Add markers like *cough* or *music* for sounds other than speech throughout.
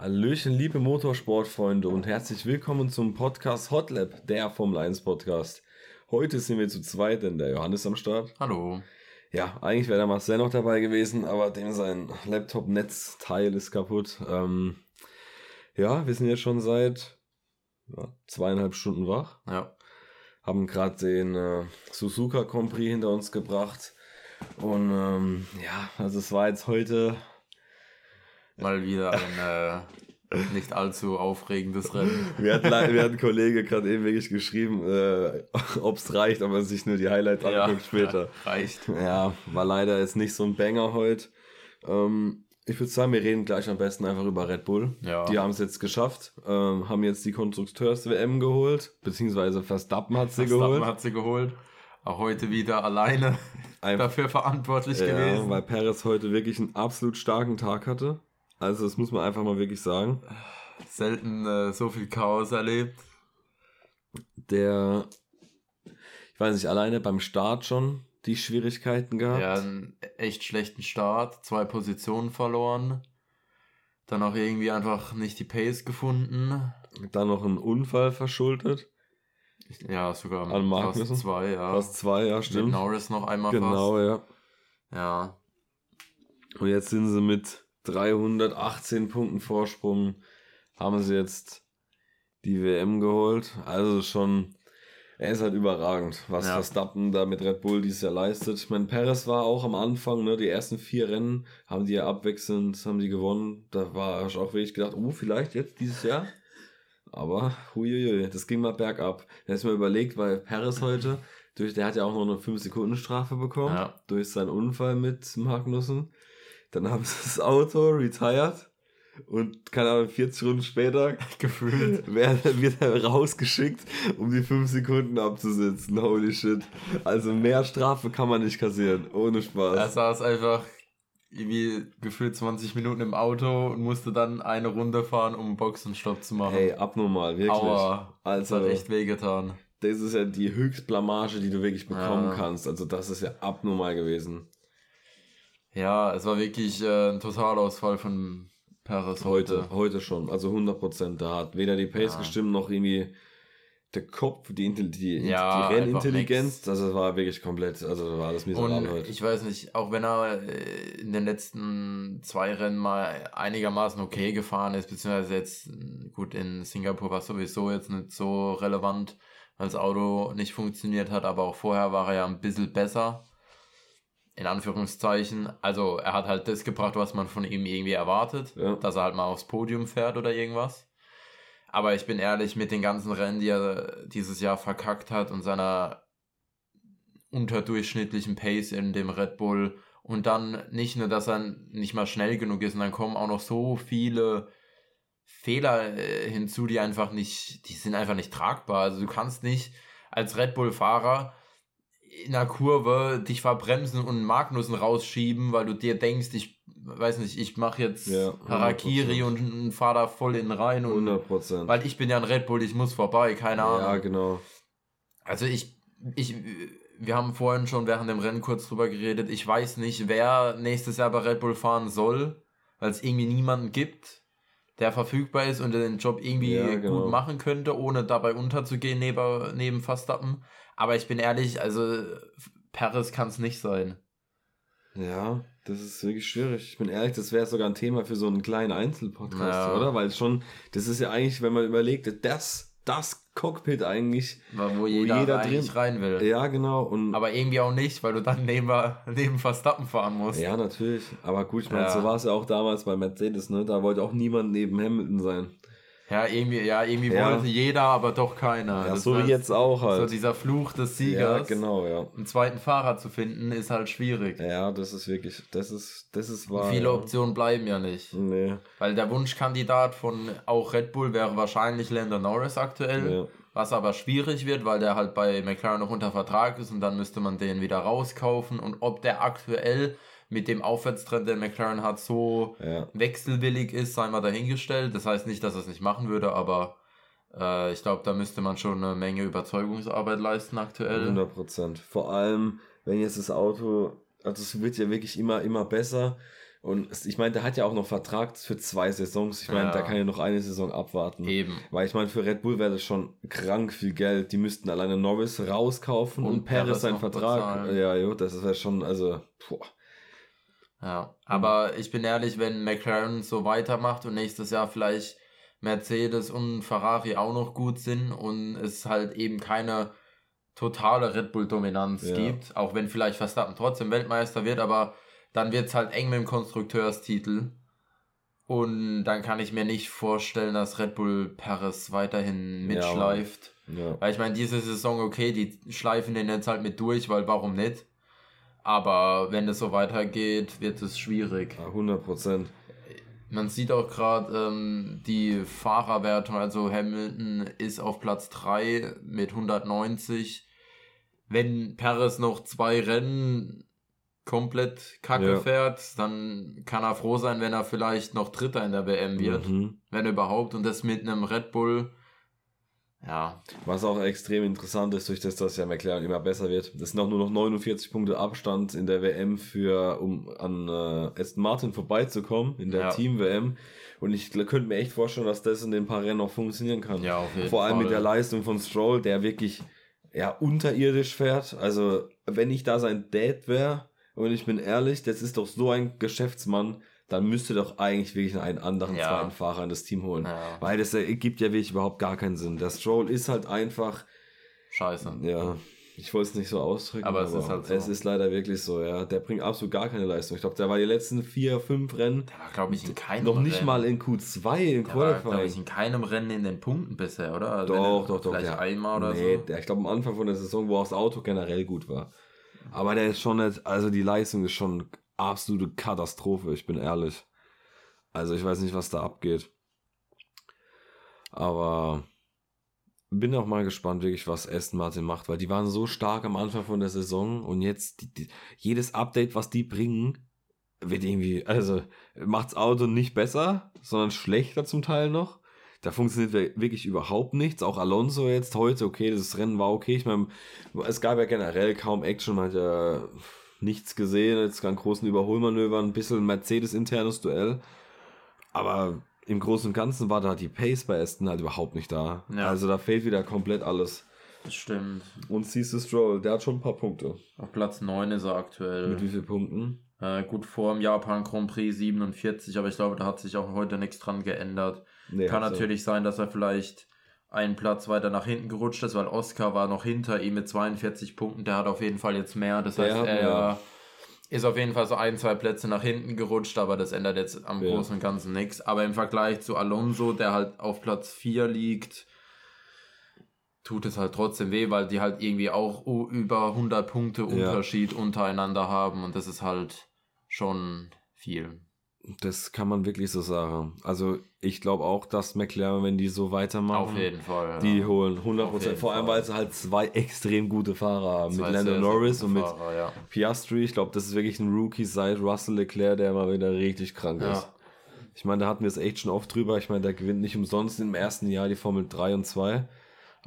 Hallöchen, liebe Motorsportfreunde und herzlich willkommen zum Podcast Hotlap, der Formel 1 Podcast. Heute sind wir zu zweit, denn der Johannes am Start. Hallo. Ja, eigentlich wäre der Marcel noch dabei gewesen, aber dem sein Laptop-Netzteil ist kaputt. Ähm, ja, wir sind jetzt schon seit ja, zweieinhalb Stunden wach. Ja. Haben gerade den äh, Suzuka Compris hinter uns gebracht. Und ähm, ja, also es war jetzt heute Mal wieder ein äh, nicht allzu aufregendes Rennen. Mir hat, le- mir hat ein Kollege gerade eben wirklich geschrieben, äh, *laughs* ob es reicht, ob er sich nur die Highlights anguckt später. reicht. Ja, war leider jetzt nicht so ein Banger heute. Ähm, ich würde sagen, wir reden gleich am besten einfach über Red Bull. Ja. Die haben es jetzt geschafft, ähm, haben jetzt die Konstrukteurs-WM geholt, beziehungsweise Verstappen hat sie Verstappen geholt. hat sie geholt. Auch heute wieder alleine Ein- *laughs* dafür verantwortlich Ja, gewesen. weil Perez heute wirklich einen absolut starken Tag hatte. Also das muss man einfach mal wirklich sagen. Selten äh, so viel Chaos erlebt. Der, ich weiß nicht, alleine beim Start schon die Schwierigkeiten gehabt. Ja, einen echt schlechten Start, zwei Positionen verloren. Dann auch irgendwie einfach nicht die Pace gefunden. Dann noch einen Unfall verschuldet. Ja, sogar An Magnussen? fast zwei, ja. Fast zwei, ja, Mit stimmt. Norris noch einmal Genau, ja. fast. Ja. Und jetzt sind sie mit 318 Punkten Vorsprung, haben sie jetzt die WM geholt. Also schon, er ist halt überragend, was Ja. Verstappen da mit Red Bull dieses Jahr leistet. Ich meine, Perez war auch am Anfang, ne, die ersten vier Rennen haben die ja abwechselnd, haben die gewonnen. Da war ich auch wirklich gedacht, oh, vielleicht jetzt dieses Jahr. Aber, huiuiui, das ging mal bergab. Da ist mir überlegt, weil Perez heute, durch, der hat ja auch noch eine 5-Sekunden-Strafe bekommen, Ja. durch seinen Unfall mit Magnussen. Dann haben sie das Auto retired und, keine Ahnung, 40 Runden später *laughs* Gefühlt. wird er rausgeschickt, um die 5 Sekunden abzusitzen. Holy shit. Also mehr Strafe kann man nicht kassieren, ohne Spaß. Er saß einfach irgendwie gefühlt 20 Minuten im Auto und musste dann eine Runde fahren, um einen Boxenstopp zu machen. Ey, abnormal, wirklich. Aua, das Also, hat echt wehgetan. das ist ja die Höchstblamage, die du wirklich bekommen Ja. kannst. Also das ist ja abnormal gewesen. Ja, es war wirklich äh, ein Totalausfall von Perez Heute, heute. heute schon. Also 100% da hat weder die Pace Ja. gestimmt, noch irgendwie der Kopf, die, Intelli- die, Ja, die Rennintelligenz. nix. Also das war wirklich komplett, also war alles miserabel heute. ich weiß nicht, auch wenn er äh, in den letzten zwei Rennen mal einigermaßen okay gefahren ist, beziehungsweise jetzt, äh, gut, in Singapur war sowieso jetzt nicht so relevant, weil das Auto nicht funktioniert hat, aber auch vorher war er ja ein bisschen besser. In Anführungszeichen. Also er hat halt das gebracht, was man von ihm irgendwie erwartet, Ja. dass er halt mal aufs Podium fährt oder irgendwas. Aber ich bin ehrlich, mit den ganzen Rennen, die er dieses Jahr verkackt hat und seiner unterdurchschnittlichen Pace in dem Red Bull und dann nicht nur, dass er nicht mal schnell genug ist, und dann kommen auch noch so viele Fehler äh, hinzu, die einfach nicht, die sind einfach nicht tragbar. Also du kannst nicht als Red Bull-Fahrer in einer Kurve dich verbremsen und Magnussen rausschieben, weil du dir denkst, ich weiß nicht, ich mache jetzt Ja, Harakiri 100%. und, und fahre da voll in rein und 100%. weil ich bin ja ein Red Bull, ich muss vorbei, keine Ahnung. ja, genau. Also ich, ich, wir haben vorhin schon während dem Rennen kurz drüber geredet. Ich weiß nicht, wer nächstes Jahr bei Red Bull fahren soll, weil es irgendwie niemanden gibt, der verfügbar ist und der den Job irgendwie Ja, genau. gut machen könnte, ohne dabei unterzugehen neben, neben Verstappen. Aber ich bin ehrlich, also Paris kann es nicht sein. Ja, das ist wirklich schwierig. Ich bin ehrlich, das wäre sogar ein Thema für so einen kleinen Einzelpodcast, Ja. oder? Weil schon, das ist ja eigentlich, wenn man überlegt, das, das Cockpit eigentlich. Wo jeder, jeder eigentlich drin- rein will. Ja, genau. Und Aber irgendwie auch nicht, weil du dann neben, neben Verstappen fahren musst. ja, natürlich. Aber gut, ich meine, Ja. so war es ja auch damals bei Mercedes, ne? Da wollte auch niemand neben Hamilton sein. Ja, irgendwie, ja, irgendwie Ja. wollte jeder, aber doch keiner. Ja, Das so war wie jetzt auch So halt. dieser Fluch des ja, Siegers. genau, ja. Einen zweiten Fahrer zu finden, ist halt schwierig. Ja, das ist wirklich, das ist, das ist wahr. Viele ja. Optionen bleiben ja nicht. Nee, Weil der Wunschkandidat von auch Red Bull wäre wahrscheinlich Lando Norris aktuell. ja. Was aber schwierig wird, weil der halt bei McLaren noch unter Vertrag ist und dann müsste man den wieder rauskaufen. Und ob der aktuell mit dem Aufwärtstrend, den McLaren hat, so Ja, wechselwillig ist, sei mal dahingestellt. Das heißt nicht, dass er es nicht machen würde, aber äh, ich glaube, da müsste man schon eine Menge Überzeugungsarbeit leisten aktuell. 100 Prozent. Vor allem, wenn jetzt das Auto, also es wird ja wirklich immer, immer besser. Und ich meine, der hat ja auch noch Vertrag für zwei Saisons. Ich meine, Ja. da kann ja noch eine Saison abwarten. Eben. Weil ich meine, für Red Bull wäre das schon krank viel Geld. Die müssten alleine Norris rauskaufen und, Und Perez seinen Vertrag. bezahlen. Ja, jo, das wäre schon, also, boah. Ja, aber ich bin ehrlich, wenn McLaren so weitermacht und nächstes Jahr vielleicht Mercedes und Ferrari auch noch gut sind und es halt eben keine totale Red Bull-Dominanz Ja. gibt, auch wenn vielleicht Verstappen trotzdem Weltmeister wird, aber dann wird es halt eng mit dem Konstrukteurstitel. Und dann kann ich mir nicht vorstellen, dass Red Bull Paris weiterhin Ja, mitschleift. Ja. Weil ich meine, diese Saison, okay, die schleifen den jetzt halt mit durch, weil warum nicht? Aber wenn es so weitergeht, wird es schwierig. Ja, 100 Prozent. Man sieht auch gerade ähm, die Fahrerwertung, also Hamilton ist auf Platz 3 mit 190. Wenn Perez noch zwei Rennen komplett kacke Ja. fährt, dann kann er froh sein, wenn er vielleicht noch Dritter in der WM wird, Mhm. wenn überhaupt. Und das mit einem Red Bull, ja, Was auch extrem interessant ist, durch das, dass ja McLaren immer besser wird. Es sind auch nur noch 49 Punkte Abstand in der WM für, um an äh, Aston Martin vorbeizukommen, in der Ja. Team-WM. Und ich könnte mir echt vorstellen, dass das in den paar Rennen auch funktionieren kann. ja, auf jeden Vor allem Fall. mit der Leistung von Stroll, der wirklich ja, unterirdisch fährt. Also, wenn ich da sein Dad wäre, und ich bin ehrlich, das ist doch so ein Geschäftsmann, dann müsste doch eigentlich wirklich einen anderen Ja. zweiten Fahrer in das Team holen. Ja. Weil das äh, gibt ja wirklich überhaupt gar keinen Sinn. Der Stroll ist halt einfach, Scheiße. ja, ich wollte es nicht so ausdrücken, Aber es ist halt so. es ist leider wirklich so, ja. Der bringt absolut gar keine Leistung. Ich glaube, der war die letzten vier, fünf Rennen Der war, glaube ich, in keinem noch nicht Rennen. mal in Q2 im Der war, glaube ich, in keinem Rennen in den Punkten bisher, oder? Doch, doch, doch. Vielleicht der, einmal oder nee, so. Der, ich glaube am Anfang von der Saison, wo auch das Auto generell gut war. Aber der ist schon nicht, also die Leistung ist schon absolute Katastrophe, ich bin ehrlich. Also ich weiß nicht, was da abgeht. Aber bin auch mal gespannt, wirklich, was Aston Martin macht, weil die waren so stark am Anfang von der Saison und jetzt die, die, jedes Update, was die bringen, wird irgendwie, also macht's Auto nicht besser, sondern schlechter zum Teil noch. Da funktioniert wir- wirklich überhaupt nichts. Auch Alonso jetzt heute, okay, das Rennen war okay. Ich meine, es gab ja generell kaum Action, man hat ja nichts gesehen, jetzt an großen Überholmanövern, ein bisschen Mercedes-internes Duell. Aber im Großen und Ganzen war da die Pace bei Aston halt überhaupt nicht da. Ja. Also da fehlt wieder komplett alles. Das stimmt. Und du Stroll, der hat schon ein paar Punkte. Auf Platz 9 ist er aktuell. Mit wie vielen Punkten? Äh, gut vor dem Japan Grand Prix 47, aber ich glaube, da hat sich auch heute nichts dran geändert. Nee, Kann natürlich sein, dass er vielleicht einen Platz weiter nach hinten gerutscht ist, weil Oscar war noch hinter ihm mit 42 Punkten. Der hat auf jeden Fall jetzt mehr. Das heißt, hat er mehr. ist auf jeden Fall so ein, zwei Plätze nach hinten gerutscht, aber das ändert jetzt am Ja. Großen und Ganzen nichts. Aber im Vergleich zu Alonso, der halt auf Platz 4 liegt, tut es halt trotzdem weh, weil die halt irgendwie auch über 100 Punkte Ja. Unterschied untereinander haben und das ist halt schon viel. Das kann man wirklich so sagen. Also ich glaube auch, dass McLaren, wenn die so weitermachen, Auf jeden Fall. die ja. holen Auf 100%. jeden Vor allem, weil sie halt zwei *laughs* extrem gute Fahrer haben. Mit Lando sehr, Norris und mit Fahrer, ja. Piastri. Ich glaube, das ist wirklich ein Rookie seit Russell Leclerc, der mal wieder richtig krank Ja. ist. Ich meine, da hatten wir es echt schon oft drüber. Ich meine, der gewinnt nicht umsonst im ersten Jahr die Formel 3 und 2.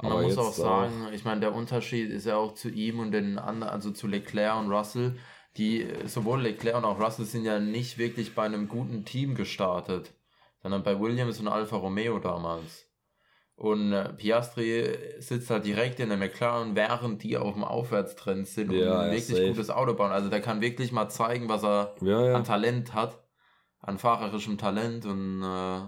Man muss auch sagen, ich meine, der Unterschied ist ja auch zu ihm und den anderen, also zu Leclerc und Russell, die sowohl Leclerc und auch Russell sind ja nicht wirklich bei einem guten Team gestartet, sondern bei Williams und Alfa Romeo damals. Und äh, Piastri sitzt halt direkt in der McLaren, während die auf dem Aufwärtstrend sind und Ja, ein ja, wirklich safe. gutes Auto bauen. Also der kann wirklich mal zeigen, was er ja, ja. an Talent hat, an fahrerischem Talent und äh,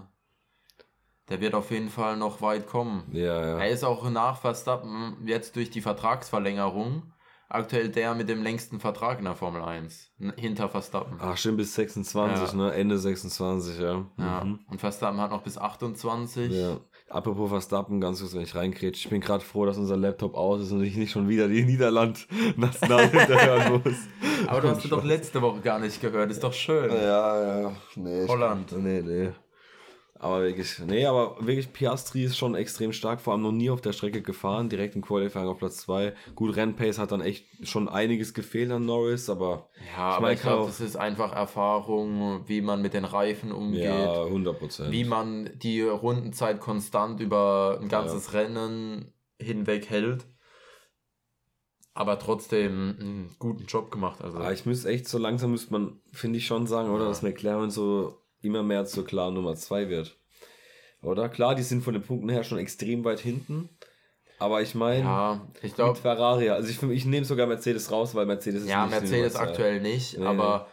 der wird auf jeden Fall noch weit kommen. ja, ja. Er ist auch nach Verstappen jetzt durch die Vertragsverlängerung aktuell der mit dem längsten Vertrag in der Formel 1. n- Hinter Verstappen. Ach, stimmt, bis 26, Ja. ne? Ende 26, ja. Ja. Mhm. Und Verstappen hat noch bis 28. Ja. Apropos Verstappen, ganz kurz, wenn ich reinkrätsch. Ich bin gerade froh, dass unser Laptop aus ist und ich nicht schon wieder die Niederland-National *laughs* hinterhören *laughs* muss. Aber du hast du doch letzte Woche gar nicht gehört. Ist doch schön. Ja, ja. Nee, ich- Holland. Nee, nee. Aber wirklich, nee, aber wirklich Piastri ist schon extrem stark, vor allem noch nie auf der Strecke gefahren, direkt im Qualifying auf Platz 2. Gut, Rennpace hat dann echt schon einiges gefehlt an Norris, aber Ja, Ich aber ich glaube, das ist einfach Erfahrung, wie man mit den Reifen umgeht. ja, 100 Prozent. wie man die Rundenzeit konstant über ein ganzes Rennen hinweg hält. aber trotzdem einen guten Job gemacht. Also. Aber ich müsste echt so langsam, müsste man, finde ich schon sagen, oder, dass McLaren so immer mehr zur klaren Nummer 2 wird. Oder? Klar, die sind von den Punkten her schon extrem weit hinten. Aber ich meine, ja, ich glaube. Mit Ferrari, also ich, ich nehme sogar Mercedes raus, weil Mercedes ist Ja, Mercedes aktuell nicht, Nee, aber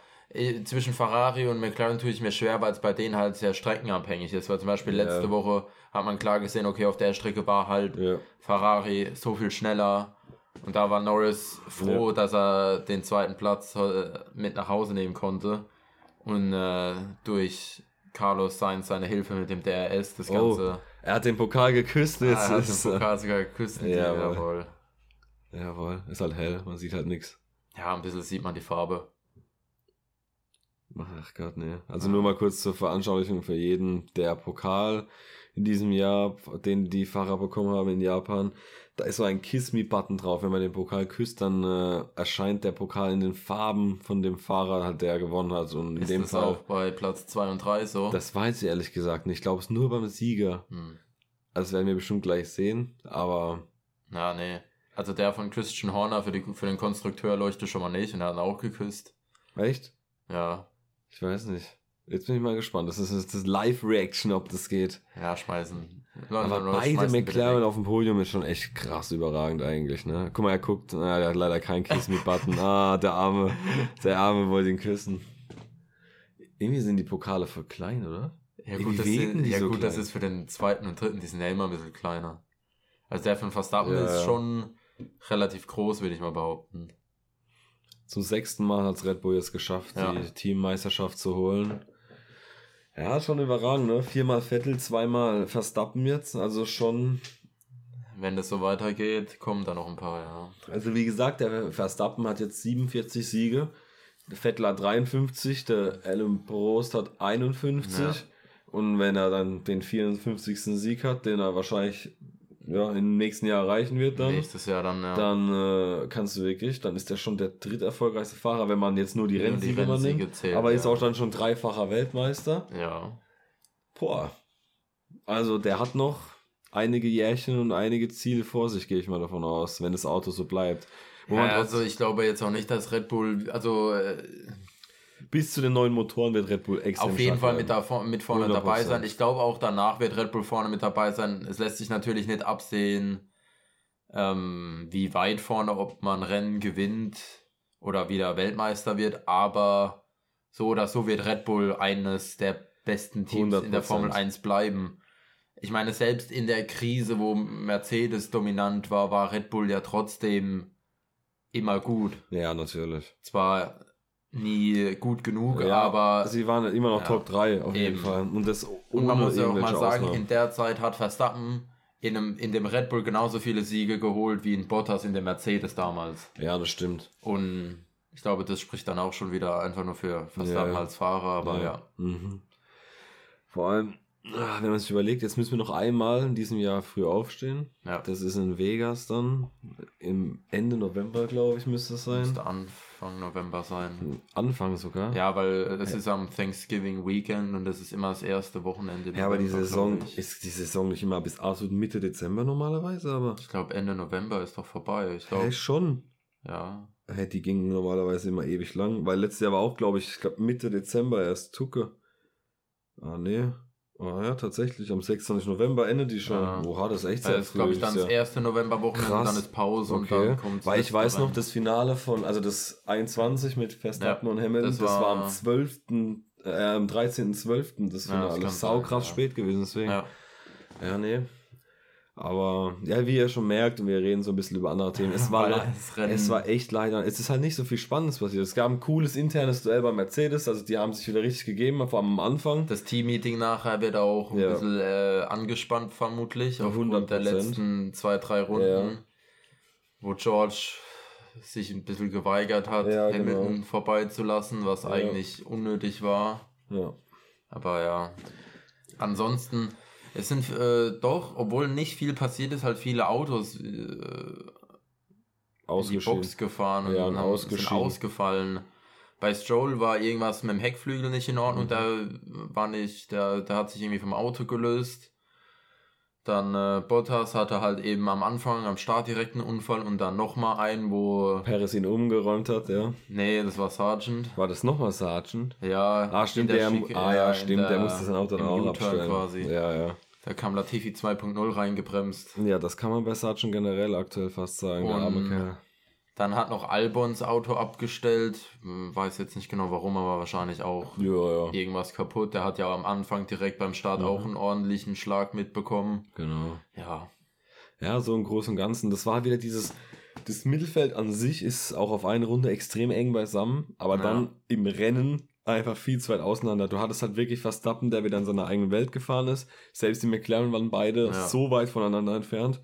zwischen Ferrari und McLaren tue ich mir schwer, weil es bei denen halt sehr streckenabhängig ist. Weil zum Beispiel Ja. letzte Woche hat man klar gesehen, okay, auf der Strecke war halt Ja. Ferrari so viel schneller. Und da war Norris froh, dass er den zweiten Platz äh, mit nach Hause nehmen konnte. Und äh, durch Carlos Sainz seine Hilfe mit dem DRS das Oh, Ganze. Er hat den Pokal geküsst. Ah, Jetzt er hat den *laughs* Pokal sogar geküsst. *laughs* Jawohl. Jawohl. Jawohl, ist halt hell, man sieht halt nichts. Ja, ein bisschen sieht man die Farbe. Ach Gott, nee. Also nur mal kurz zur Veranschaulichung für jeden. Der Pokal in diesem Jahr, den die Fahrer bekommen haben in Japan, da ist so ein Kiss Me-Button drauf. Wenn man den Pokal küsst, dann äh, erscheint der Pokal in den Farben von dem Fahrer, halt, der gewonnen hat. Und in Ist dem das Fall, auch bei Platz 2 und 3 so? das weiß ich ehrlich gesagt nicht. Ich glaube, es nur beim Sieger. Hm. Also das werden wir bestimmt gleich sehen. Aber Na, nee. Also der von Christian Horner für, die, für den Konstrukteur leuchtet schon mal nicht und er hat ihn auch geküsst. echt? Ja. Ich weiß nicht. Jetzt bin ich mal gespannt. Das ist das ist Live-Reaction, ob das geht. Ja, schmeißen. Aber London beide schmeißen bitte McLaren auf dem Podium ist schon echt krass überragend eigentlich, ne? Guck mal, er guckt, ah, der hat leider keinen Kiss mit Button. *laughs* Ah, der Arme, der Arme wollte ihn küssen. Irgendwie sind die Pokale voll klein, oder? Ja, gut, das, die ja so gut das ist für den zweiten und dritten, die sind ja immer ein bisschen kleiner. Also der von Verstappen Ja, ist schon relativ groß, würde ich mal behaupten. Zum sechsten Mal hat Red Bull jetzt geschafft, Ja. die Teammeisterschaft zu holen. Ja, schon überragend, ne? Viermal Vettel, zweimal Verstappen jetzt, also schon Wenn das so weitergeht, kommen da noch ein paar, ja. Also wie gesagt, der Verstappen hat jetzt 47 Siege, der Vettel hat 53, der Alan Prost hat 51 Ja. und wenn er dann den 54. Sieg hat, den er wahrscheinlich ja, im nächsten Jahr erreichen wird dann, Nächstes Jahr dann, ja. dann äh, kannst du wirklich, dann ist er schon der dritterfolgreichste Fahrer, wenn man jetzt nur die Nur die Rennsiege Rennsiege zählt, aber ist ja. auch dann schon dreifacher Weltmeister. ja. Boah. Also der hat noch einige Jährchen und einige Ziele vor sich, gehe ich mal davon aus, wenn das Auto so bleibt. Ja also ich glaube jetzt auch nicht, dass Red Bull, also äh, Bis zu den neuen Motoren wird Red Bull extrem auf jeden Fall mit, da, mit vorne dabei 100%. sein. Ich glaube auch danach wird Red Bull vorne mit dabei sein. Es lässt sich natürlich nicht absehen, ähm, wie weit vorne, ob man Rennen gewinnt oder wieder Weltmeister wird, aber so oder so wird Red Bull eines der besten Teams in der 100%. Formel 1 bleiben. Ich meine, selbst in der Krise, wo Mercedes dominant war, war Red Bull ja trotzdem immer gut. Ja, natürlich. Zwar nie gut genug, Ja, aber Sie waren immer noch Ja. Top 3 auf jeden Eben. Fall. Und das Und man muss ja auch mal sagen, Ausnahmen. in der Zeit hat Verstappen in, einem, in dem Red Bull genauso viele Siege geholt wie in Bottas in dem Mercedes damals. Ja, das stimmt. Und ich glaube, das spricht dann auch schon wieder einfach nur für Verstappen Ja. als Fahrer, aber ja. Mhm. Vor allem, ah, wenn man sich überlegt, jetzt müssen wir noch einmal in diesem Jahr früh aufstehen. Ja, Das ist in Vegas dann. Im Ende November, glaube ich, müsste es sein. müsste Anfang November sein. Anfang sogar. Ja, weil es ist am Thanksgiving Weekend und das ist immer das erste Wochenende. Ja, aber die Saison glaub ist die Saison nicht immer bis absolut Mitte Dezember normalerweise, aber Ich glaube, Ende November ist doch vorbei. Ich hey, glaube, schon. ja. Hey, die gingen normalerweise immer ewig lang, weil letztes Jahr war auch, glaube ich, ich glaube Mitte Dezember erst Tucke. Ah, nee. Ah ja, tatsächlich, am 26. November endet die schon. Ja. Oha, das ist echt sehr das ist, glaube ich, früh dann das Jahr. erste Novemberwochenende, Krass. dann ist Pause und Okay, dann kommt weil ich weiß noch, das Finale von, also das 21 mit Verstappen Ja, und Hamilton, das das war, war- am 12., äh, am 13.12. das Ja, Finale. das das kann ist saukrass sein, ja. spät gewesen, deswegen. Ja. Ja, nee. Aber, ja, wie ihr schon merkt, und wir reden so ein bisschen über andere Themen, es *laughs* war, es war echt leider, es ist halt nicht so viel Spannendes passiert. Es gab ein cooles internes Duell bei Mercedes, also die haben sich wieder richtig gegeben, vor allem am Anfang. Das Team-Meeting nachher wird auch ein Ja. bisschen äh, angespannt, vermutlich, aufgrund der 100%. letzten zwei, drei Runden, Ja. wo George sich ein bisschen geweigert hat, Ja, Hamilton genau. vorbeizulassen, was eigentlich unnötig war. Ja. Aber ja, ansonsten, es sind äh, doch, obwohl nicht viel passiert ist, halt viele Autos äh, in die Ausgeschieden. Box gefahren und Ja, und haben, sind ausgeschieden. ausgefallen. Bei Stroll war irgendwas mit dem Heckflügel nicht in Ordnung, Mhm. der war nicht, der, der hat sich irgendwie vom Auto gelöst. Dann äh, Bottas hatte halt eben am Anfang, am Start direkt einen Unfall und dann nochmal einen, wo. Perez ihn umgeräumt hat, ja. Nee, das war Sargent. War das nochmal Sargent? Ja. Ah, stimmt, der, Schicke- ah, ja, stimmt, der der- musste sein Auto dann auch abstellen. quasi. Ja, ja. Da kam Latifi 2.0 reingebremst. Ja, das kann man bei Sargent generell aktuell fast sagen, der arme Und- Kerl. Dann hat noch Albons Auto abgestellt. Hm, Weiß jetzt nicht genau warum, aber wahrscheinlich auch Ja, ja, irgendwas kaputt. Der hat ja am Anfang direkt beim Start Mhm. auch einen ordentlichen Schlag mitbekommen. genau. Ja, Ja, so im Großen und Ganzen. Das war wieder dieses. Das Mittelfeld an sich ist auch auf eine Runde extrem eng beisammen, aber Ja. dann im Rennen einfach viel zu weit auseinander. Du hattest halt wirklich Verstappen, der wieder in seiner eigenen Welt gefahren ist. Selbst die McLaren waren beide so weit voneinander entfernt.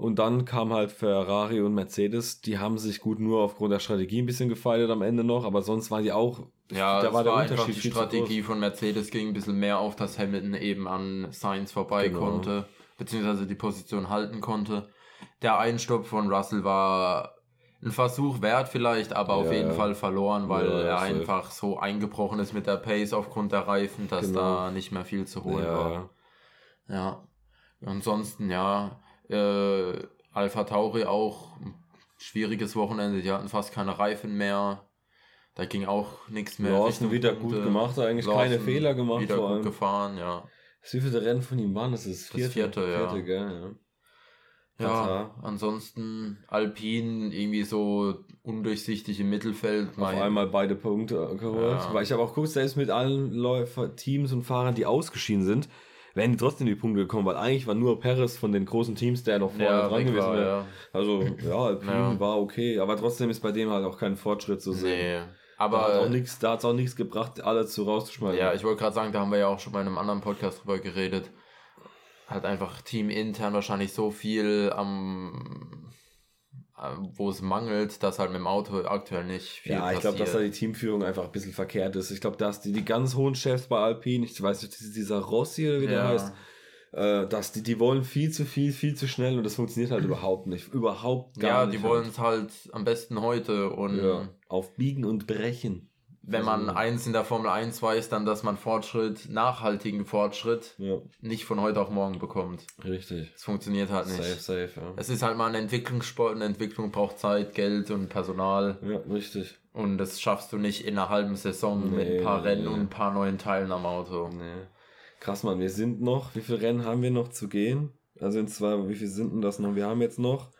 Und dann kam halt Ferrari und Mercedes, die haben sich gut nur aufgrund der Strategie ein bisschen gefeiert am Ende noch, aber sonst waren die auch. ja da war der einfach Unterschied die viel zu Strategie von Mercedes ging ein bisschen mehr auf, dass Hamilton eben an Sainz vorbei Genau. konnte, beziehungsweise die Position halten konnte. Der Einstopp von Russell war ein Versuch wert vielleicht, aber auf Ja, jeden ja. fall verloren, weil Ja, er einfach so eingebrochen ist mit der Pace aufgrund der Reifen, dass Genau. da nicht mehr viel zu holen war. Ja. Ansonsten, ja, äh, Alpha Tauri auch ein schwieriges Wochenende. Die hatten fast keine Reifen mehr. Da ging auch nichts mehr. Lawson wieder gut gemacht, eigentlich keine Lawson Fehler gemacht Wieder vor gut gefahren, ja. Wie viele Rennen von ihm waren das? Das vierte, vierte, ja. vierte gell? Ja. Ja, ansonsten Alpin irgendwie so undurchsichtig im Mittelfeld. Auf einmal beide Punkte geholt. Ja. Weil ich habe auch geguckt, selbst mit allen Läufer, Teams und Fahrern, die ausgeschieden sind, wären die trotzdem die Punkte gekommen, weil eigentlich war nur Perez von den großen Teams, der noch vorne ja, dran gewesen war, wäre. ja. Also, ja, *laughs* Alpine Ja. war okay, aber trotzdem ist bei dem halt auch kein Fortschritt zu sehen. Nee. Da hat Aber auch nichts, da hat es auch nichts gebracht, alle zu rauszuschmeißen. Ja, ich wollte gerade sagen, da haben wir ja auch schon bei einem anderen Podcast drüber geredet. Hat einfach teamintern wahrscheinlich so viel am wo es mangelt, dass halt mit dem Auto aktuell nicht viel Ja, ich glaube, dass da die Teamführung einfach ein bisschen verkehrt ist. Ich glaube, dass die, die ganz hohen Chefs bei Alpine, ich weiß nicht, dieser Rossi oder wie der Ja. heißt, äh, dass die, die wollen viel zu viel, viel zu schnell und das funktioniert halt überhaupt nicht. Überhaupt gar ja, nicht. die wollen es halt am besten heute und ja, auf Biegen und Brechen. Wenn man Also- eins in der Formel 1 weiß, dann, dass man Fortschritt, nachhaltigen Fortschritt Ja, nicht von heute auf morgen bekommt. richtig. Das funktioniert halt nicht. Safe, safe, ja. Es ist halt mal ein Entwicklungssport, eine Entwicklung braucht Zeit, Geld und Personal. Ja, richtig. Und das schaffst du nicht in einer halben Saison mit Nee, ein paar Rennen nee. und ein paar neuen Teilen am Auto. Nee. Krass, Mann, wir sind noch, wie viele Rennen haben wir noch zu gehen? Also in zwei, wie viel sind denn das noch? Wir haben jetzt noch,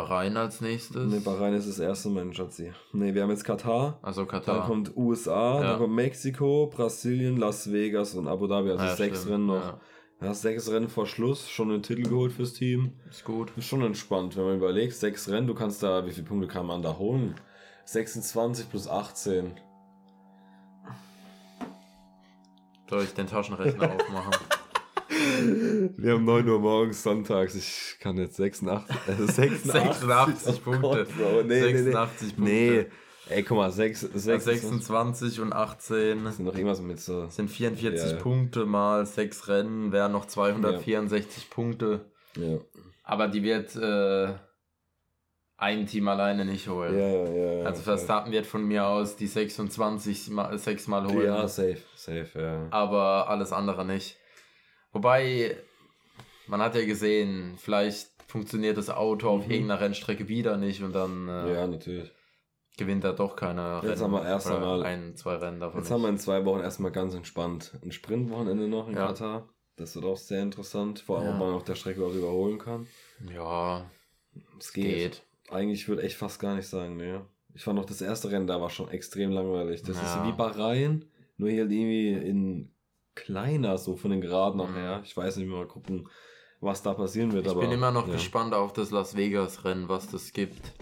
Bahrain als nächstes. ne, Bahrain ist das erste, mein Schatzi. Ne, wir haben jetzt Katar. also Dann Katar. kommt USA, Ja. dann kommt Mexiko, Brasilien, Las Vegas und Abu Dhabi. Also Ja, sechs stimmt. Rennen noch. Ja, Ja. sechs Rennen vor Schluss, schon einen Titel geholt fürs Team. ist gut. Ist schon entspannt, wenn man überlegt, sechs Rennen, du kannst da, wie viele Punkte kann man da holen? 26 plus 18. Soll ich den Taschenrechner *laughs* aufmachen? Wir haben 9 Uhr morgens sonntags, ich kann jetzt 86, also 86, 86 oh Punkte. Gott, Bro. nee, 86 nee, nee. Punkte. Nee, ey, guck mal, 6, 6, 26 und 18 sind noch irgendwas mit so. sind 44 Ja, ja. Punkte mal 6 Rennen, wären noch 264 Punkte. Ja, Aber die wird äh, ein Team alleine nicht ja, holen. ja. ja, ja also Verstappen wird von mir aus die 26 mal, sechsmal holen. Ja, safe, safe, ja. aber alles andere nicht. Wobei, man hat ja gesehen, vielleicht funktioniert das Auto auf Mhm. irgendeiner Rennstrecke wieder nicht und dann äh, Ja, natürlich. gewinnt er doch keine Jetzt haben wir erst einmal- ein, zwei Rennen davon. Jetzt nicht. haben wir in zwei Wochen erstmal ganz entspannt ein Sprintwochenende noch in Ja. Katar. Das wird auch sehr interessant, vor allem, Ja. ob man auf der Strecke überhaupt überholen kann. ja, Es geht. geht. Eigentlich würde ich fast gar nicht sagen, ne. Ich fand noch das erste Rennen da war schon extrem langweilig. Das Ja. ist wie Bahrain, nur hier irgendwie in kleiner, so von den Geraden Mhm. nachher. Ich weiß nicht, mal gucken, was da passieren wird. Ich aber, bin immer noch ja. gespannt auf das Las Vegas Rennen, was das gibt.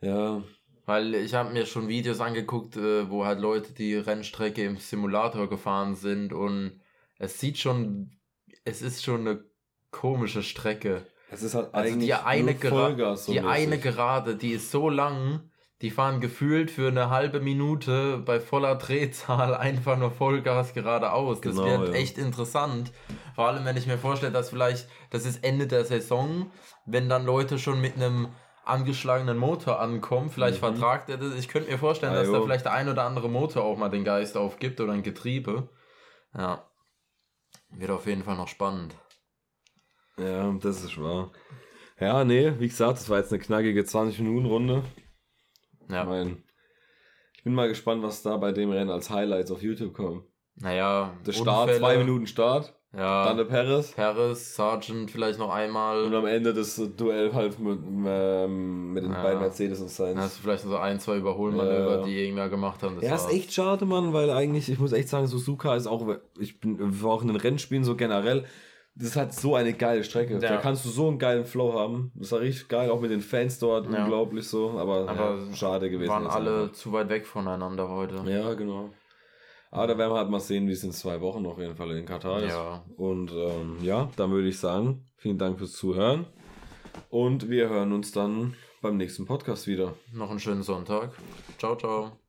Ja, Weil ich habe mir schon Videos angeguckt, äh, wo halt Leute die Rennstrecke im Simulator gefahren sind und es sieht schon, es ist schon eine komische Strecke. es ist halt Also eigentlich die eine, Gera so die mäßig. eine Gerade, die ist so lang, die fahren gefühlt für eine halbe Minute bei voller Drehzahl *laughs* einfach nur Vollgas geradeaus. Das Genau, wird ja. echt interessant. Vor allem, wenn ich mir vorstelle, dass vielleicht, das ist Ende der Saison, wenn dann Leute schon mit einem angeschlagenen Motor ankommen, vielleicht Mhm. vertragt er das. Ich könnte mir vorstellen, Ah, dass da jo. vielleicht der ein oder andere Motor auch mal den Geist aufgibt oder ein Getriebe. Ja. Wird auf jeden Fall noch spannend. Ja, das ist wahr. Ja, nee, wie gesagt, das war jetzt eine knackige 20-Minuten-Runde. Ja. Ich, mein, ich bin mal gespannt, was da bei dem Rennen als Highlights auf YouTube kommt. Naja, der Start, Unfälle. zwei Minuten Start. Ja. Dann der Paris. Paris, Sargent vielleicht noch einmal. Und am Ende das Duell halt mit, ähm, mit den ja. beiden Mercedes und Sainz. Hast du vielleicht so ein, zwei Überholmanöver, ja. die irgendwer gemacht haben. Das ja, ist echt schade, Mann, weil eigentlich, ich muss echt sagen, Suzuka ist auch, ich bin auch in den Rennspielen so generell, das ist halt so eine geile Strecke. Ja. Da kannst du so einen geilen Flow haben. Das war richtig geil, auch mit den Fans dort, ja. unglaublich so. Aber, aber ja, schade gewesen. Waren alle einfach. zu weit weg voneinander heute. Ja, genau. Aber da werden wir halt mal sehen, wie es in zwei Wochen auf jeden Fall in Katar ist. Ja. Und ähm, ja, dann würde ich sagen, vielen Dank fürs Zuhören. Und wir hören uns dann beim nächsten Podcast wieder. Noch einen schönen Sonntag. Ciao, ciao.